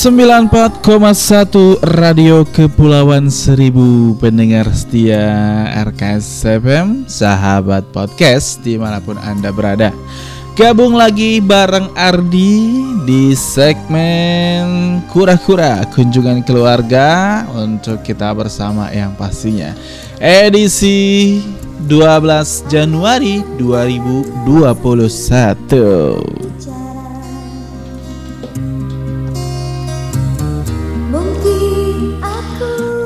94,1 Radio Kepulauan Seribu. Pendengar setia RKS FM Sahabat Podcast Di mana pun Anda berada. Gabung lagi bareng Ardi di segmen Kura-Kura Kunjungan Keluarga Untuk kita bersama yang pastinya. Edisi 12 Januari 2021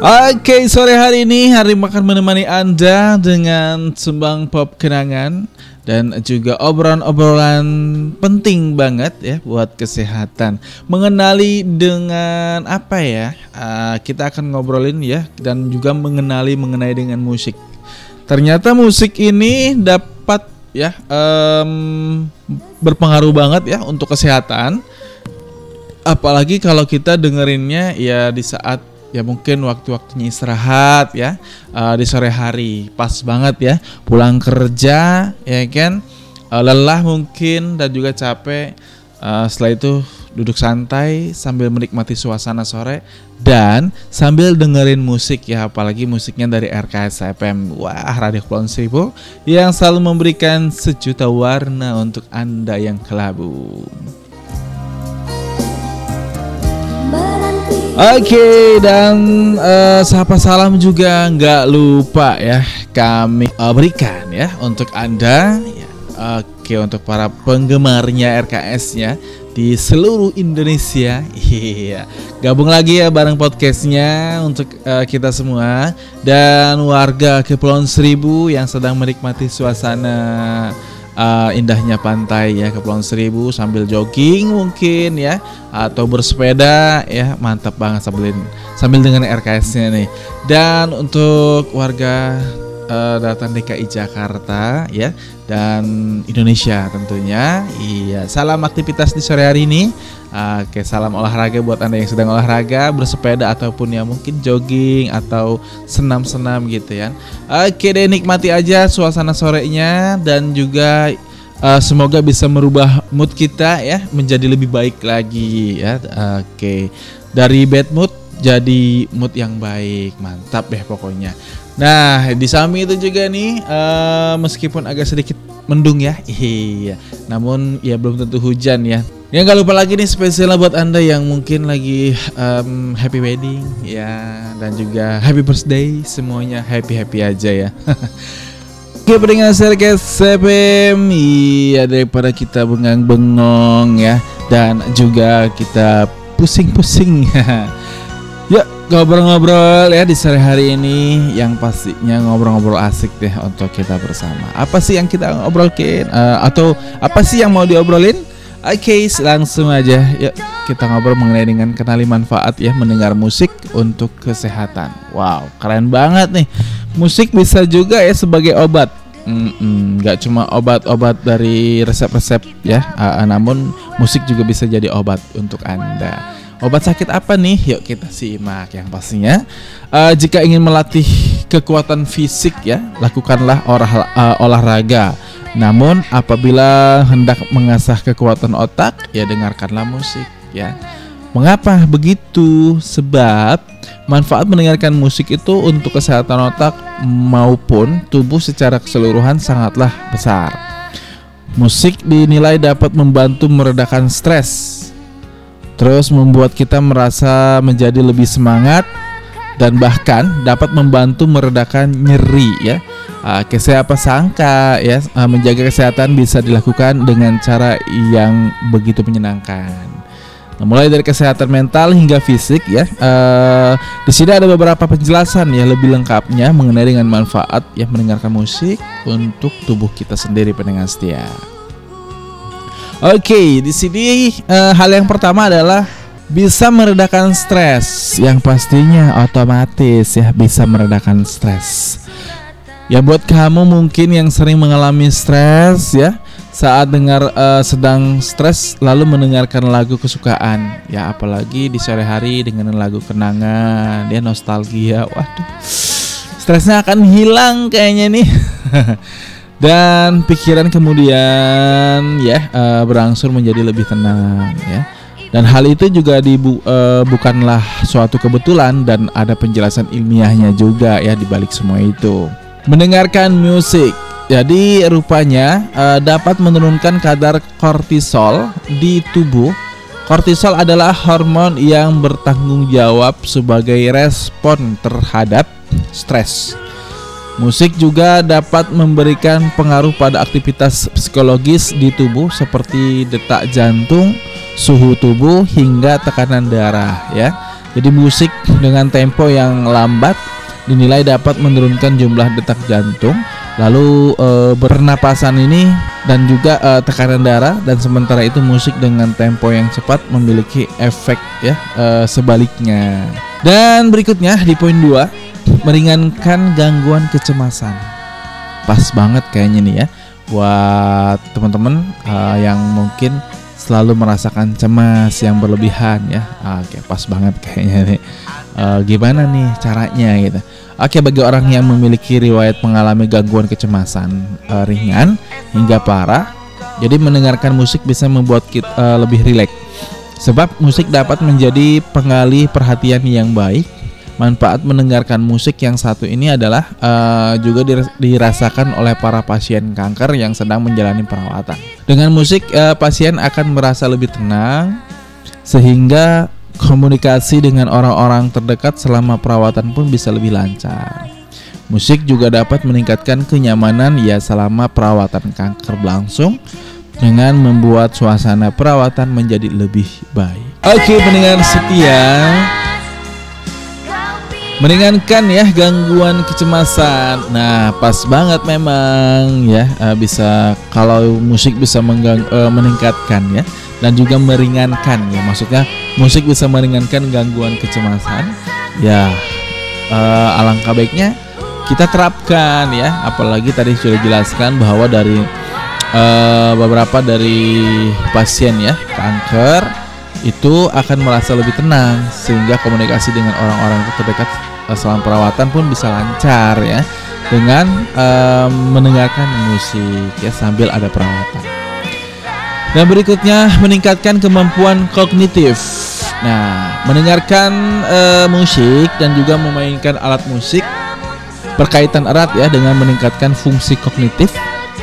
Oke, sore hari ini hari makan menemani Anda dengan sumbang pop kenangan dan juga obrolan-obrolan penting banget ya buat kesehatan. Mengenali dengan apa ya? uh, kita akan ngobrolin ya dan juga mengenali mengenai dengan musik. Ternyata musik ini dapat ya em, berpengaruh banget ya untuk kesehatan. Apalagi kalau kita dengerinnya ya di saat ya mungkin waktu-waktunya istirahat ya uh, di sore hari. Pas banget ya pulang kerja ya kan? Uh, lelah mungkin dan juga capek. Uh, setelah itu duduk santai sambil menikmati suasana sore dan sambil dengerin musik ya apalagi musiknya dari RKS FM wah Radio Kepulauan Seribu yang selalu memberikan sejuta warna untuk anda yang kelabu. Oke dan eh, sapa salam juga nggak lupa ya kami eh, berikan ya untuk anda ya, Oke untuk para penggemarnya RKS-nya di seluruh Indonesia. Iya. Gabung lagi ya bareng podcastnya untuk eh, kita semua Dan warga Kepulauan Seribu yang sedang menikmati suasana uh, indahnya pantai ya Kepulauan Seribu sambil jogging mungkin ya atau bersepeda ya mantap banget sambil sambil dengan RKS-nya nih. Dan untuk warga uh, datang DKI Jakarta ya dan Indonesia tentunya iya salam aktivitas di sore hari ini Oke, salam olahraga buat Anda yang sedang olahraga, bersepeda ataupun ya mungkin jogging atau senam-senam gitu ya. Oke deh, nikmati aja suasana sorenya dan juga uh, semoga bisa merubah mood kita ya menjadi lebih baik lagi ya. Oke. Dari bad mood jadi mood yang baik. Mantap deh pokoknya. Nah, di samping itu juga nih eh, meskipun agak sedikit mendung ya. Iya. Namun ya belum tentu hujan ya. Ya nggak lupa lagi nih spesialnya buat anda yang mungkin lagi em, happy wedding ya dan juga happy birthday semuanya happy happy aja ya. Oke pendengar Serkes CPM Iya daripada kita bengang-bengong ya Dan juga kita pusing-pusing ngobrol-ngobrol ya di sore hari ini Yang pastinya ngobrol-ngobrol asik deh untuk kita bersama. Apa sih yang kita ngobrolin? Eh, Atau apa sih yang mau diobrolin? Oke langsung aja. Yuk kita ngobrol mengenai dengan kenali manfaat ya Mendengar musik untuk kesehatan. Wow keren banget nih. Musik bisa juga ya sebagai obat. Mm-mm, nggak cuma obat-obat dari resep-resep ya, uh, namun musik juga bisa jadi obat untuk anda. Obat sakit apa nih? Yuk kita simak yang pastinya. uh, jika ingin melatih kekuatan fisik ya, lakukanlah olah, uh, olahraga. Namun apabila hendak mengasah kekuatan otak, ya dengarkanlah musik ya. Mengapa begitu? Sebab manfaat mendengarkan musik itu untuk kesehatan otak maupun tubuh secara keseluruhan sangatlah besar. Musik dinilai dapat membantu meredakan stres, terus membuat kita merasa menjadi lebih semangat dan bahkan dapat membantu meredakan nyeri ya. Ah, siapa sangka ya ah, menjaga kesehatan bisa dilakukan dengan cara yang begitu menyenangkan. Nah, mulai dari kesehatan mental hingga fisik ya. Eh, di sini ada beberapa penjelasan ya lebih lengkapnya mengenai dengan manfaat ya mendengarkan musik untuk tubuh kita sendiri pendengar setia. Oke, di sini eh, hal yang pertama adalah bisa meredakan stres. Yang pastinya otomatis ya bisa meredakan stres. Ya buat kamu mungkin yang sering mengalami stres ya saat dengar eh, sedang stres lalu mendengarkan lagu kesukaan. Ya apalagi di sore hari dengan lagu kenangan dia nostalgia. Waduh stresnya akan hilang kayaknya nih dan pikiran kemudian ya eh, berangsur menjadi lebih tenang ya dan hal itu juga dibu eh, bukanlah suatu kebetulan dan ada penjelasan ilmiahnya juga ya di balik semua itu mendengarkan musik Jadi rupanya uh, dapat menurunkan kadar kortisol di tubuh. Kortisol adalah hormon yang bertanggung jawab sebagai respon terhadap stres. Musik juga dapat memberikan pengaruh pada aktivitas psikologis di tubuh seperti detak jantung, suhu tubuh hingga tekanan darah ya. Jadi musik dengan tempo yang lambat dinilai dapat menurunkan jumlah detak jantung, lalu e, bernapasan ini dan juga e, tekanan darah dan sementara itu musik dengan tempo yang cepat memiliki efek ya e, sebaliknya. Dan berikutnya di poin 2 meringankan gangguan kecemasan. Pas banget kayaknya nih ya buat teman-teman uh, yang mungkin selalu merasakan cemas yang berlebihan ya. Oke, pas banget kayaknya nih. Uh, gimana nih caranya gitu. Oke, bagi orang yang memiliki riwayat mengalami gangguan kecemasan uh, ringan hingga parah, jadi mendengarkan musik bisa membuat kita uh, lebih rileks. Sebab musik dapat menjadi pengalih perhatian yang baik Manfaat mendengarkan musik yang satu ini adalah uh, juga dirasakan oleh para pasien kanker yang sedang menjalani perawatan. Dengan musik, uh, pasien akan merasa lebih tenang sehingga komunikasi dengan orang-orang terdekat selama perawatan pun bisa lebih lancar. Musik juga dapat meningkatkan kenyamanan ya selama perawatan kanker berlangsung dengan membuat suasana perawatan menjadi lebih baik. Oke, pendengar setia, meringankan ya gangguan kecemasan. Nah, pas banget memang ya uh, bisa kalau musik bisa menggang, uh, meningkatkan ya dan juga meringankan ya. Maksudnya musik bisa meringankan gangguan kecemasan. Ya, uh, alangkah baiknya kita terapkan ya. Apalagi tadi sudah jelaskan bahwa dari uh, beberapa dari pasien ya kanker itu akan merasa lebih tenang sehingga komunikasi dengan orang-orang terdekat eh, selama perawatan pun bisa lancar ya dengan um, mendengarkan musik ya sambil ada perawatan. Dan berikutnya meningkatkan kemampuan kognitif. Nah, mendengarkan uh, musik dan juga memainkan alat musik berkaitan erat ya dengan meningkatkan fungsi kognitif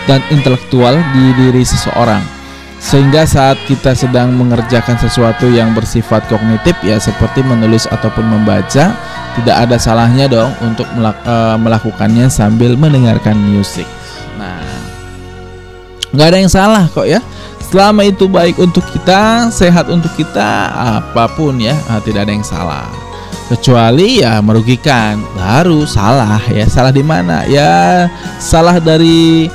dan intelektual di diri seseorang sehingga saat kita sedang mengerjakan sesuatu yang bersifat kognitif ya seperti menulis ataupun membaca tidak ada salahnya dong untuk melak uh, melakukannya sambil mendengarkan musik. Nah, nggak ada yang salah kok ya. Selama itu baik untuk kita, sehat untuk kita, apa pun ya, uh, tidak ada yang salah. Kecuali ya merugikan, baru salah ya. Salah di mana? Ya salah dari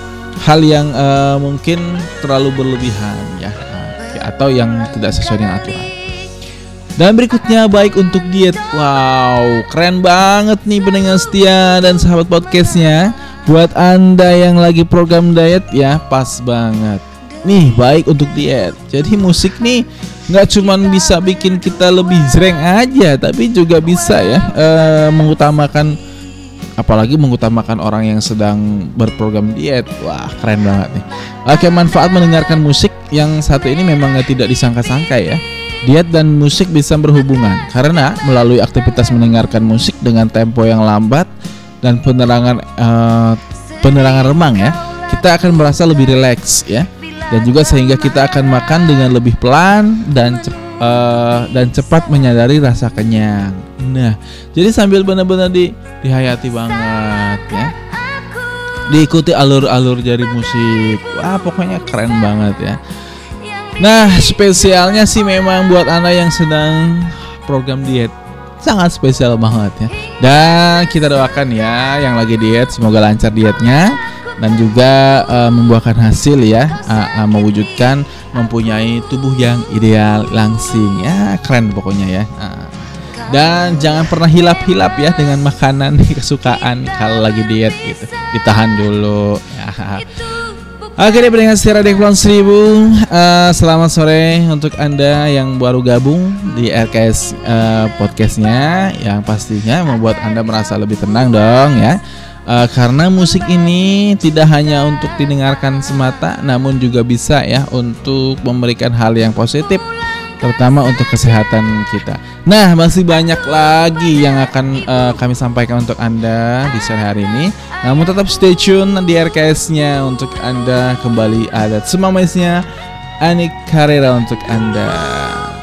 hal yang uh, mungkin terlalu berlebihan ya atau yang tidak sesuai dengan aturan. Dan berikutnya baik untuk diet. Wow, keren banget nih pendengar setia dan sahabat podcastnya. Buat anda yang lagi program diet ya, pas banget. Nih baik untuk diet. Jadi musik nih nggak cuman bisa bikin kita lebih zreng aja, tapi juga bisa ya uh, mengutamakan apalagi mengutamakan orang yang sedang berprogram diet. Wah, keren banget nih. Oke, manfaat mendengarkan musik yang satu ini memang tidak disangka-sangka ya. Diet dan musik bisa berhubungan karena melalui aktivitas mendengarkan musik dengan tempo yang lambat dan penerangan uh, penerangan remang ya, kita akan merasa lebih rileks ya. Dan juga sehingga kita akan makan dengan lebih pelan dan cepat uh, dan cepat menyadari rasa kenyang. Nah, jadi sambil benar-benar di dihayati banget ya. Diikuti alur-alur jari musik. Wah, pokoknya keren banget ya. Nah, spesialnya sih memang buat Anda yang sedang program diet. Sangat spesial banget ya. Dan kita doakan ya yang lagi diet semoga lancar dietnya dan juga uh, membuahkan hasil ya uh, uh, mewujudkan mempunyai tubuh yang ideal langsing ya keren pokoknya ya uh. dan jangan pernah hilap-hilap ya dengan makanan kesukaan kalau lagi diet gitu ditahan dulu ya Oke deh pendengar secara Deklon Seribu. Uh, Selamat sore untuk Anda yang baru gabung di RKS uh, podcastnya Yang pastinya membuat Anda merasa lebih tenang dong ya. Uh, karena musik ini tidak hanya untuk didengarkan semata namun juga bisa ya untuk memberikan hal yang positif terutama untuk kesehatan kita. Nah, masih banyak lagi yang akan uh, kami sampaikan untuk Anda di sore hari ini. Namun tetap stay tune di RKS-nya untuk Anda kembali adat semamesnya Anik Karera untuk Anda.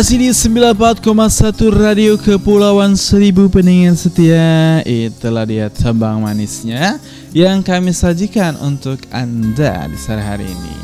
Masih di 94,1 Radio Kepulauan Seribu pendengar setia. Itulah dia tembang manisnya Yang kami sajikan untuk Anda di sore hari ini.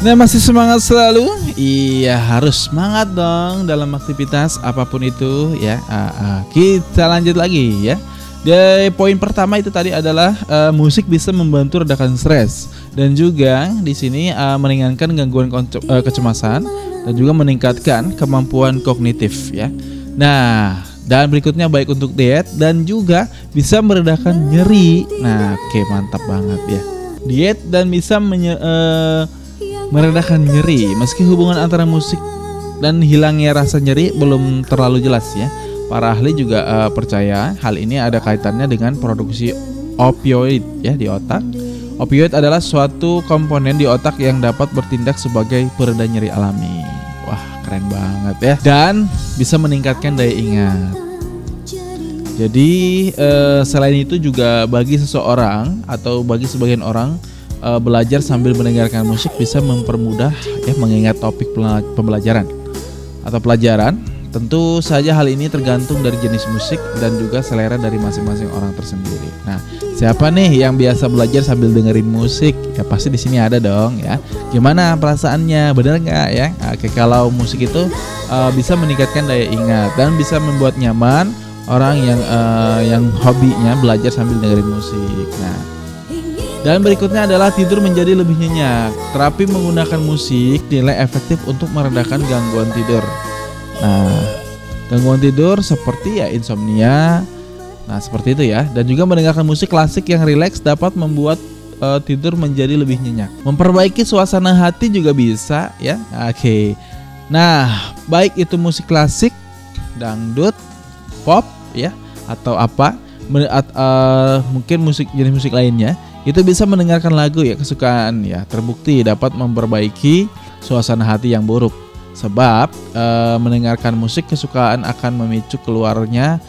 Nah masih semangat selalu? Iya harus semangat dong dalam aktivitas apa pun itu ya. Ah, ah. Kita lanjut lagi ya. Di poin pertama itu tadi adalah uh, musik bisa membantu redakan stres dan juga di sini uh, meringankan gangguan uh, kecemasan dan juga meningkatkan kemampuan kognitif ya. Nah, dan berikutnya baik untuk diet dan juga bisa meredakan nyeri. Nah, oke mantap banget ya. Diet dan bisa menye, uh, meredakan nyeri meski hubungan antara musik dan hilangnya rasa nyeri belum terlalu jelas ya. Para ahli juga uh, percaya hal ini ada kaitannya dengan produksi opioid ya di otak. Opioid adalah suatu komponen di otak yang dapat bertindak sebagai pereda nyeri alami. Wah, keren banget ya. Dan bisa meningkatkan daya ingat. Jadi uh, selain itu juga bagi seseorang atau bagi sebagian orang uh, belajar sambil mendengarkan musik bisa mempermudah ya mengingat topik pembelajaran atau pelajaran Tentu saja hal ini tergantung dari jenis musik dan juga selera dari masing-masing orang tersendiri. Nah, siapa nih yang biasa belajar sambil dengerin musik? Ya pasti di sini ada dong ya. Gimana perasaannya? Bener nggak ya? Oke, kalau musik itu uh, bisa meningkatkan daya ingat dan bisa membuat nyaman orang yang uh, yang hobinya belajar sambil dengerin musik. Nah, dan berikutnya adalah tidur menjadi lebih nyenyak. Terapi menggunakan musik nilai efektif untuk meredakan gangguan tidur. Nah, gangguan tidur seperti ya insomnia. Nah, seperti itu ya. Dan juga mendengarkan musik klasik yang rileks dapat membuat uh, tidur menjadi lebih nyenyak. Memperbaiki suasana hati juga bisa ya. Oke. Okay. Nah, baik itu musik klasik, dangdut, pop ya atau apa men, uh, mungkin musik jenis musik lainnya itu bisa mendengarkan lagu ya kesukaan ya terbukti dapat memperbaiki suasana hati yang buruk Sebab e, mendengarkan musik kesukaan akan memicu keluarnya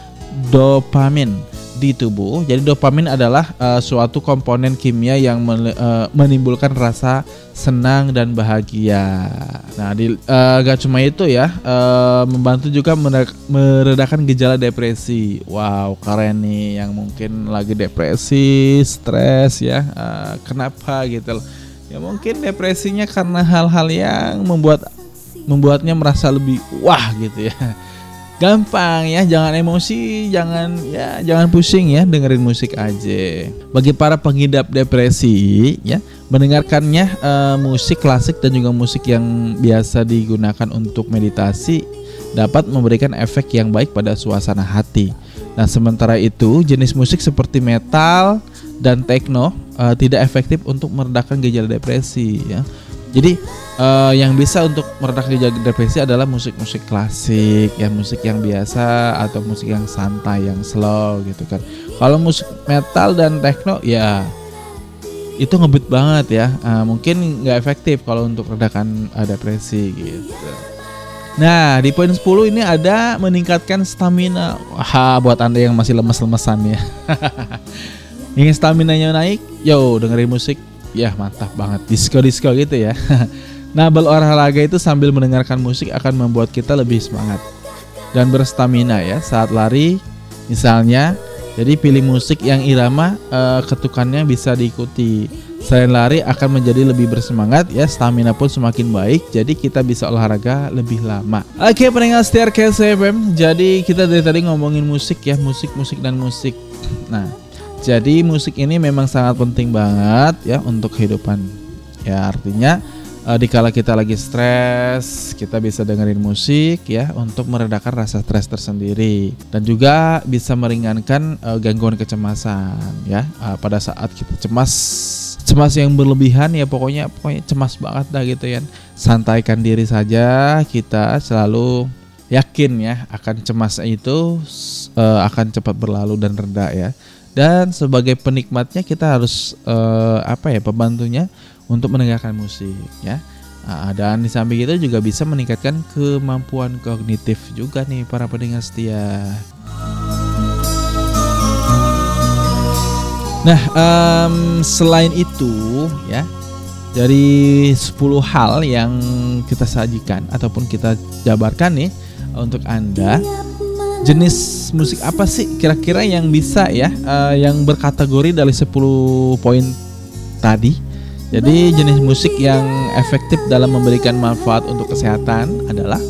dopamin di tubuh. Jadi dopamin adalah e, suatu komponen kimia yang men, e, menimbulkan rasa senang dan bahagia. Nah, di, e, gak cuma itu ya, e, membantu juga meredakan gejala depresi. Wow, keren nih yang mungkin lagi depresi, stres ya. E, kenapa gitu? Ya mungkin depresinya karena hal-hal yang membuat membuatnya merasa lebih wah gitu ya. Gampang ya jangan emosi jangan ya jangan pusing ya dengerin musik aja. Bagi para pengidap depresi ya mendengarkannya uh, musik klasik dan juga musik yang biasa digunakan untuk meditasi dapat memberikan efek yang baik pada suasana hati. Nah sementara itu jenis musik seperti metal dan techno uh, tidak efektif untuk meredakan gejala depresi ya jadi uh, yang bisa untuk meredakan depresi adalah musik-musik klasik, ya musik yang biasa atau musik yang santai, yang slow gitu kan. Kalau musik metal dan techno ya itu ngebut banget ya. Uh, mungkin nggak efektif kalau untuk redakan uh, depresi gitu. Nah, di poin 10 ini ada meningkatkan stamina. Wah, buat Anda yang masih lemes-lemesan ya. Ingin stamina-nya naik? Yo, dengerin musik ya mantap banget. Disco disco gitu ya. Nah berolahraga itu sambil mendengarkan musik akan membuat kita lebih semangat dan berstamina ya saat lari misalnya. Jadi pilih musik yang irama uh, ketukannya bisa diikuti. Selain lari akan menjadi lebih bersemangat ya. Stamina pun semakin baik jadi kita bisa olahraga lebih lama. Oke pendengar setia KSFM jadi kita dari tadi ngomongin musik ya musik musik dan musik. Nah jadi musik ini memang sangat penting banget ya untuk kehidupan. Ya artinya uh, dikala kita lagi stres, kita bisa dengerin musik ya untuk meredakan rasa stres tersendiri dan juga bisa meringankan uh, gangguan kecemasan ya uh, pada saat kita cemas cemas yang berlebihan ya pokoknya pokoknya cemas banget dah gitu ya. Santaikan diri saja, kita selalu yakin ya akan cemas itu uh, akan cepat berlalu dan reda ya dan sebagai penikmatnya kita harus uh, apa ya pembantunya untuk mendengarkan musik ya. Nah, dan di samping itu juga bisa meningkatkan kemampuan kognitif juga nih para pendengar setia. Nah um, selain itu ya dari 10 hal yang kita sajikan ataupun kita jabarkan nih untuk Anda jenis musik apa sih kira-kira yang bisa ya uh, yang berkategori dari 10 poin tadi jadi jenis musik yang efektif dalam memberikan manfaat untuk kesehatan adalah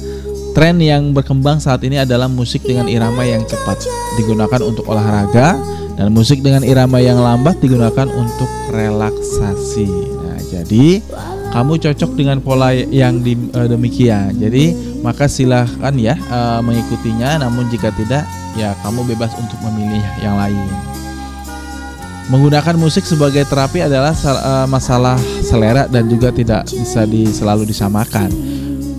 tren yang berkembang saat ini adalah musik dengan irama yang cepat digunakan untuk olahraga dan musik dengan irama yang lambat digunakan untuk relaksasi. Nah, jadi kamu cocok dengan pola yang di, uh, demikian. Jadi maka silahkan ya uh, mengikutinya. Namun jika tidak, ya kamu bebas untuk memilih yang lain. Menggunakan musik sebagai terapi adalah uh, masalah selera dan juga tidak bisa di, selalu disamakan.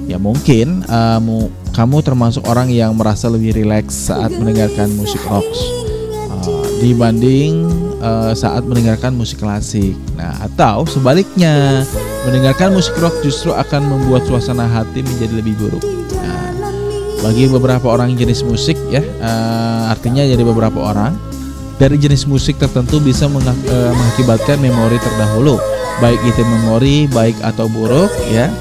Ya mungkin uh, mu, kamu termasuk orang yang merasa lebih rileks saat mendengarkan musik rock dibanding uh, saat mendengarkan musik klasik. Nah, atau sebaliknya, mendengarkan musik rock justru akan membuat suasana hati menjadi lebih buruk. Nah, bagi beberapa orang jenis musik ya, uh, artinya jadi beberapa orang dari jenis musik tertentu bisa eh, mengakibatkan memori terdahulu, baik itu memori baik atau buruk ya.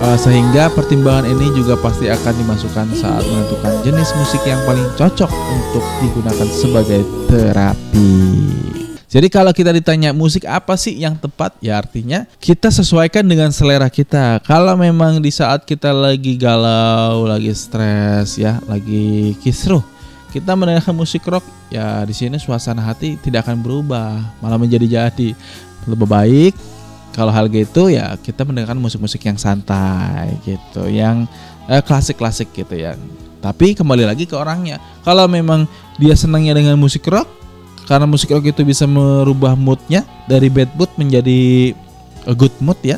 Uh, sehingga pertimbangan ini juga pasti akan dimasukkan saat menentukan jenis musik yang paling cocok untuk digunakan sebagai terapi. Jadi kalau kita ditanya musik apa sih yang tepat, ya artinya kita sesuaikan dengan selera kita. Kalau memang di saat kita lagi galau, lagi stres, ya, lagi kisruh, kita mendengarkan musik rock ya di sini suasana hati tidak akan berubah malah menjadi jadi lebih baik kalau hal gitu ya kita mendengarkan musik-musik yang santai gitu yang eh, klasik-klasik gitu ya. Tapi kembali lagi ke orangnya. Kalau memang dia senangnya dengan musik rock karena musik rock itu bisa merubah moodnya dari bad mood menjadi good mood ya.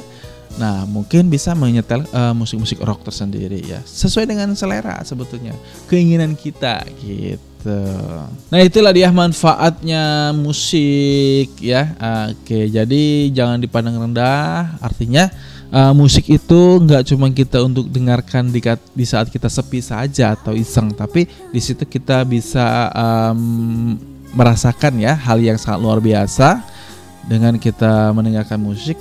Nah, mungkin bisa menyetel uh, musik-musik rock tersendiri ya, sesuai dengan selera sebetulnya, keinginan kita gitu. Nah, itulah dia manfaatnya musik ya. Oke, jadi jangan dipandang rendah. Artinya uh, musik itu nggak cuma kita untuk dengarkan di, di saat kita sepi saja atau iseng, tapi di situ kita bisa um, merasakan ya hal yang sangat luar biasa dengan kita mendengarkan musik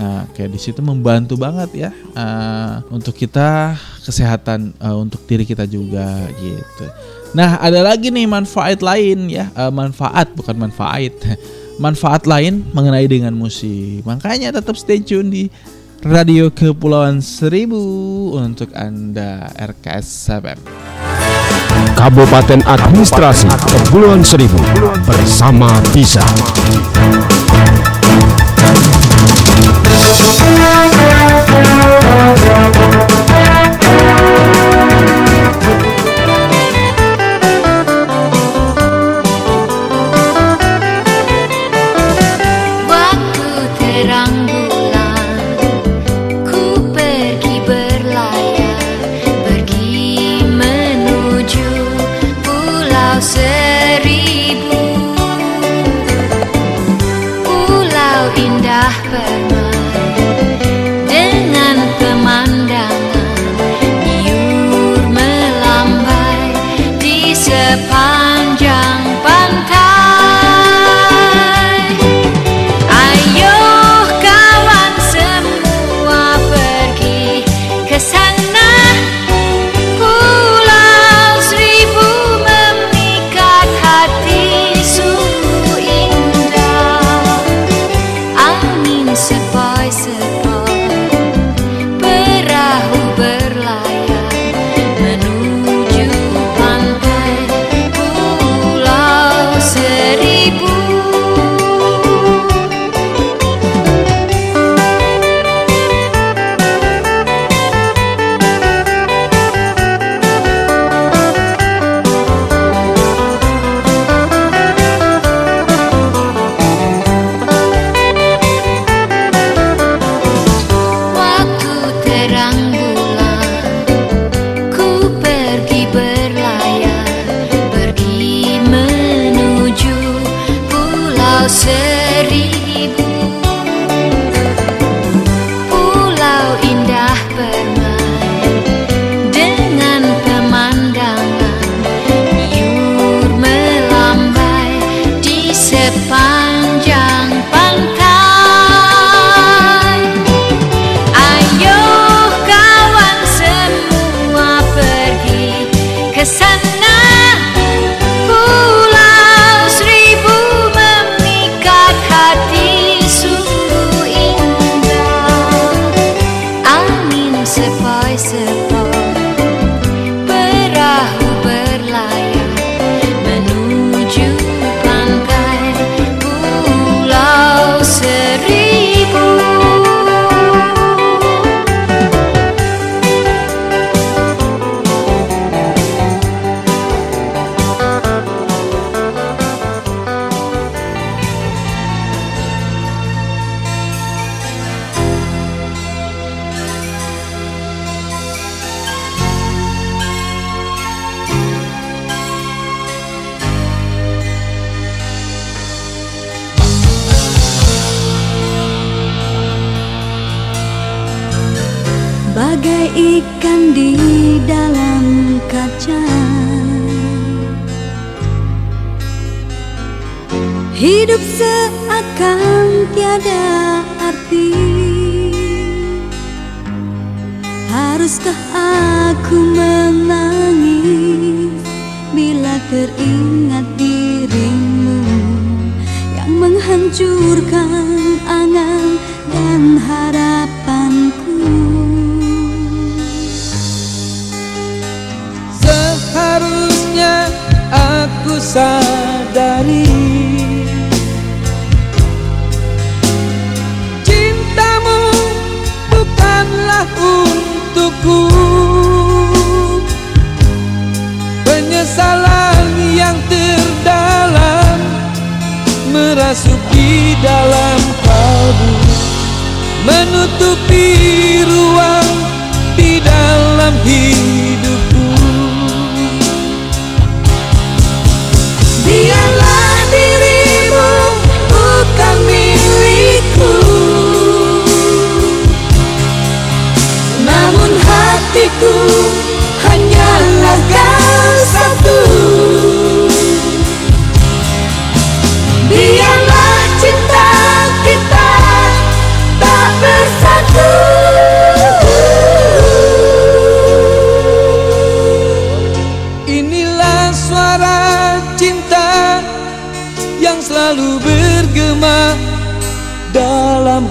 Nah, kayak di situ membantu banget ya uh, untuk kita kesehatan uh, untuk diri kita juga gitu. Nah, ada lagi nih manfaat lain ya, uh, manfaat bukan manfaat. manfaat lain mengenai dengan musik. Makanya tetap stay tune di Radio Kepulauan Seribu untuk Anda RKS 7. Kabupaten Administrasi Kepulauan Seribu bersama Bisa.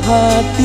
Dalam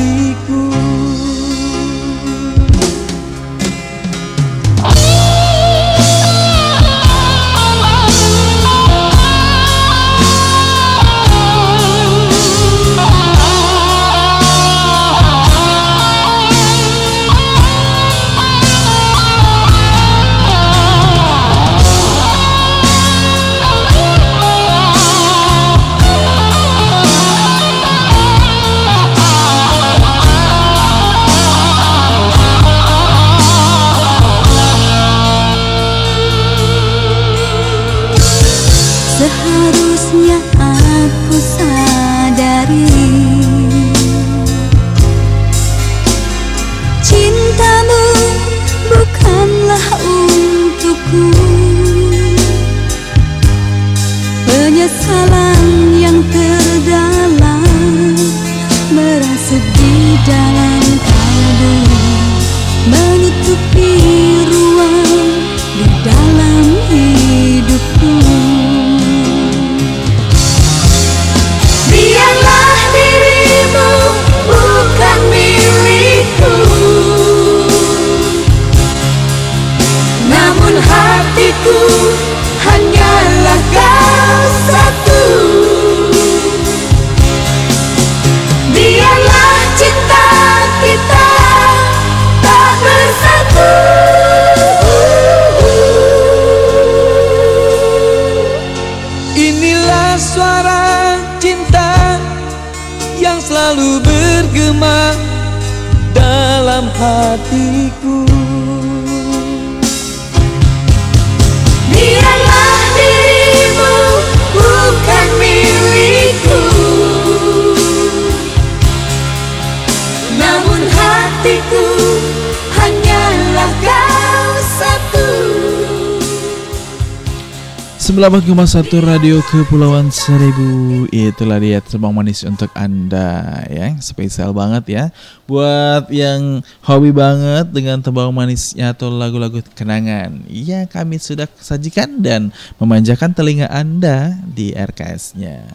98,1 Radio Kepulauan Seribu. Itulah dia tebang manis untuk Anda ya. Spesial banget ya. Buat yang hobi banget dengan tebang manisnya atau lagu-lagu kenangan Iya kami sudah sajikan dan memanjakan telinga Anda di RKS-nya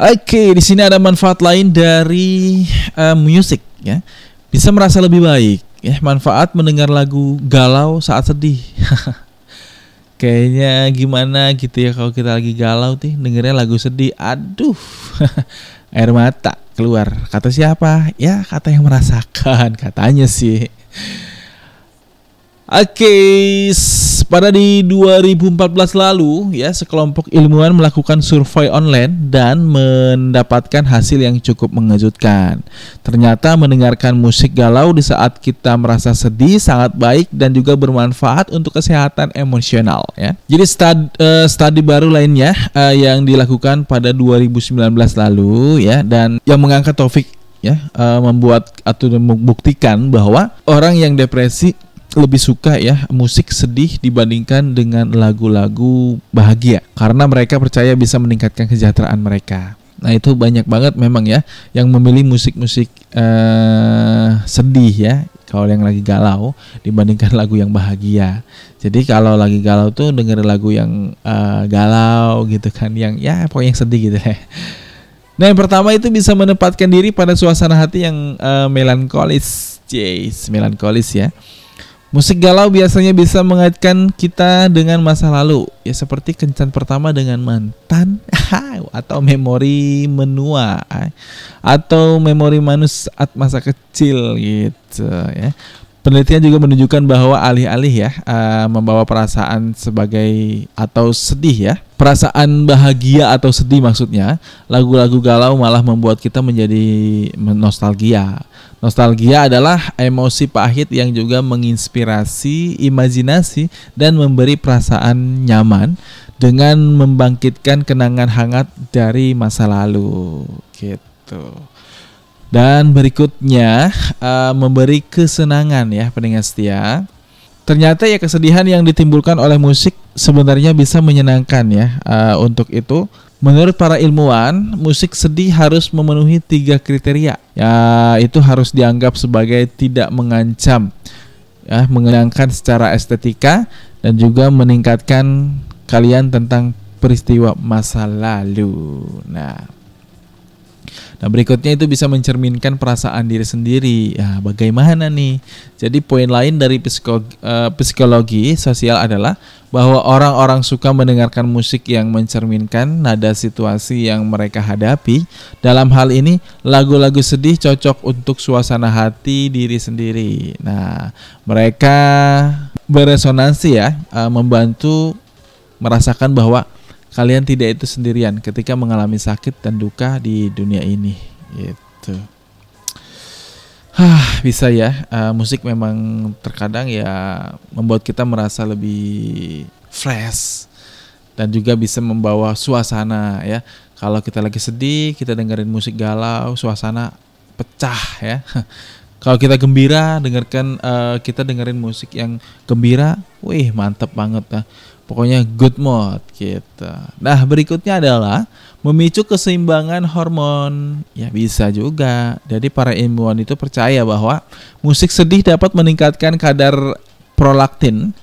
Oke, di sini ada manfaat lain dari eh, musik ya. Bisa merasa lebih baik ya, manfaat mendengar lagu galau saat sedih. Kayaknya gimana gitu ya kalau kita lagi galau nih dengernya lagu sedih. Aduh. Air mata keluar. Kata siapa? Ya, kata yang merasakan katanya sih. Oke, pada di 2014 lalu ya sekelompok ilmuwan melakukan survei online dan mendapatkan hasil yang cukup mengejutkan. Ternyata mendengarkan musik galau di saat kita merasa sedih sangat baik dan juga bermanfaat untuk kesehatan emosional ya. Jadi studi, studi baru lainnya eh, yang dilakukan pada 2019 lalu ya dan yang mengangkat topik ya eh, membuat atau membuktikan bahwa orang yang depresi lebih suka ya musik sedih dibandingkan dengan lagu-lagu bahagia karena mereka percaya bisa meningkatkan kesejahteraan mereka. Nah itu banyak banget memang ya yang memilih musik-musik eh, sedih ya kalau yang lagi galau dibandingkan lagu yang bahagia. Jadi kalau lagi galau tuh denger lagu yang eh, galau gitu kan yang ya pokoknya yang sedih gitu ya. Nah yang pertama itu bisa menempatkan diri pada suasana hati yang eh, melankolis, Jace, melankolis ya. Musik galau biasanya bisa mengaitkan kita dengan masa lalu, ya seperti kencan pertama dengan mantan atau memori menua atau memori manus saat masa kecil gitu ya. Penelitian juga menunjukkan bahwa alih-alih ya uh, membawa perasaan sebagai atau sedih ya, perasaan bahagia atau sedih maksudnya, lagu-lagu galau malah membuat kita menjadi nostalgia. Nostalgia adalah emosi pahit yang juga menginspirasi imajinasi dan memberi perasaan nyaman dengan membangkitkan kenangan hangat dari masa lalu gitu. Dan berikutnya uh, memberi kesenangan ya pendengar setia. Ternyata ya kesedihan yang ditimbulkan oleh musik sebenarnya bisa menyenangkan ya. Uh, untuk itu menurut para ilmuwan musik sedih harus memenuhi tiga kriteria. Ya itu harus dianggap sebagai tidak mengancam, ya mengenangkan secara estetika dan juga meningkatkan kalian tentang peristiwa masa lalu. Nah Nah berikutnya itu bisa mencerminkan perasaan diri sendiri. Ya bagaimana nih? Jadi poin lain dari psikologi, uh, psikologi sosial adalah bahwa orang-orang suka mendengarkan musik yang mencerminkan nada situasi yang mereka hadapi. Dalam hal ini lagu-lagu sedih cocok untuk suasana hati diri sendiri. Nah mereka beresonansi ya, uh, membantu merasakan bahwa kalian tidak itu sendirian ketika mengalami sakit dan duka di dunia ini gitu. Hah, bisa ya. Uh, musik memang terkadang ya membuat kita merasa lebih fresh dan juga bisa membawa suasana ya. Kalau kita lagi sedih, kita dengerin musik galau, suasana pecah ya. Kalau kita gembira, dengarkan uh, kita dengerin musik yang gembira, wih mantep banget ya Pokoknya good mood gitu. Nah, berikutnya adalah memicu keseimbangan hormon. Ya bisa juga. Jadi para ilmuwan itu percaya bahwa musik sedih dapat meningkatkan kadar prolaktin,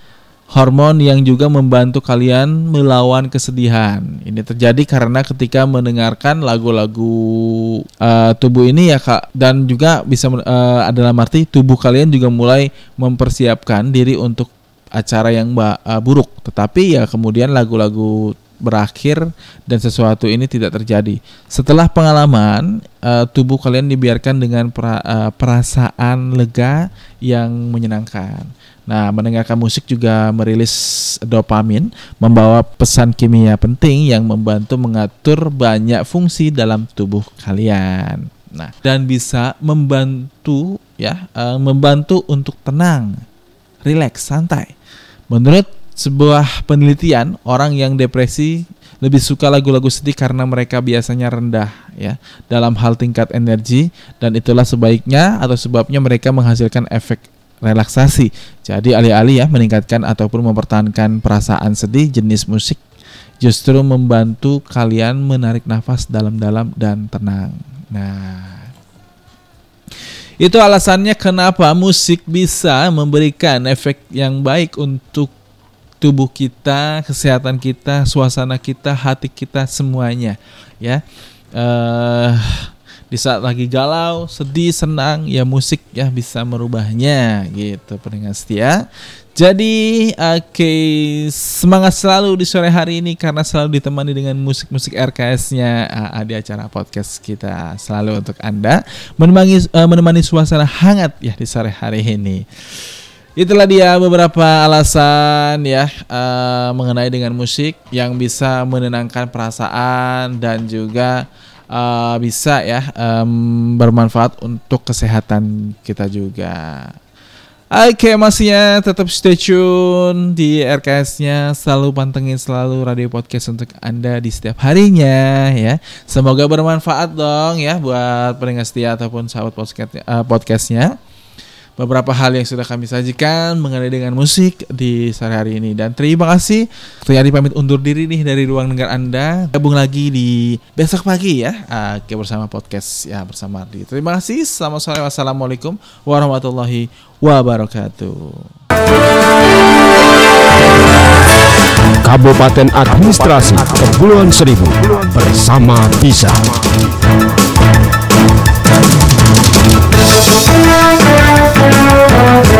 hormon yang juga membantu kalian melawan kesedihan. Ini terjadi karena ketika mendengarkan lagu-lagu uh, tubuh ini ya Kak dan juga bisa uh, adalah arti tubuh kalian juga mulai mempersiapkan diri untuk acara yang uh, buruk, tetapi ya kemudian lagu-lagu berakhir dan sesuatu ini tidak terjadi. Setelah pengalaman, uh, tubuh kalian dibiarkan dengan uh, perasaan lega yang menyenangkan. Nah, mendengarkan musik juga merilis dopamin, membawa pesan kimia penting yang membantu mengatur banyak fungsi dalam tubuh kalian. Nah, dan bisa membantu ya, membantu untuk tenang, rileks, santai. Menurut sebuah penelitian, orang yang depresi lebih suka lagu-lagu sedih karena mereka biasanya rendah ya dalam hal tingkat energi dan itulah sebaiknya atau sebabnya mereka menghasilkan efek relaksasi. Jadi alih-alih ya meningkatkan ataupun mempertahankan perasaan sedih, jenis musik justru membantu kalian menarik nafas dalam-dalam dan tenang. Nah, itu alasannya kenapa musik bisa memberikan efek yang baik untuk tubuh kita, kesehatan kita, suasana kita, hati kita semuanya, ya. Uh, di saat lagi galau, sedih, senang, ya musik ya bisa merubahnya gitu pendengar setia. Jadi oke okay, semangat selalu di sore hari ini karena selalu ditemani dengan musik-musik RKS-nya uh, di acara podcast kita selalu untuk Anda menemani uh, menemani suasana hangat ya di sore hari ini. Itulah dia beberapa alasan ya uh, mengenai dengan musik yang bisa menenangkan perasaan dan juga uh, bisa ya um, bermanfaat untuk kesehatan kita juga. Oke masih ya tetap stay tune di RKS-nya selalu pantengin selalu radio podcast untuk anda di setiap harinya ya. Semoga bermanfaat dong ya buat pendengar setia ataupun sahabat podcast uh, podcastnya beberapa hal yang sudah kami sajikan mengenai dengan musik di sore hari ini. Dan terima kasih. Triadi pamit undur diri nih dari ruang dengar Anda. Gabung lagi di besok pagi ya. Ah, oke bersama podcast ya bersama Ardi. Terima kasih. Selamat sore. Wassalamualaikum warahmatullahi wabarakatuh. Kabupaten Administrasi Kepulauan Seribu bersama bisa. Música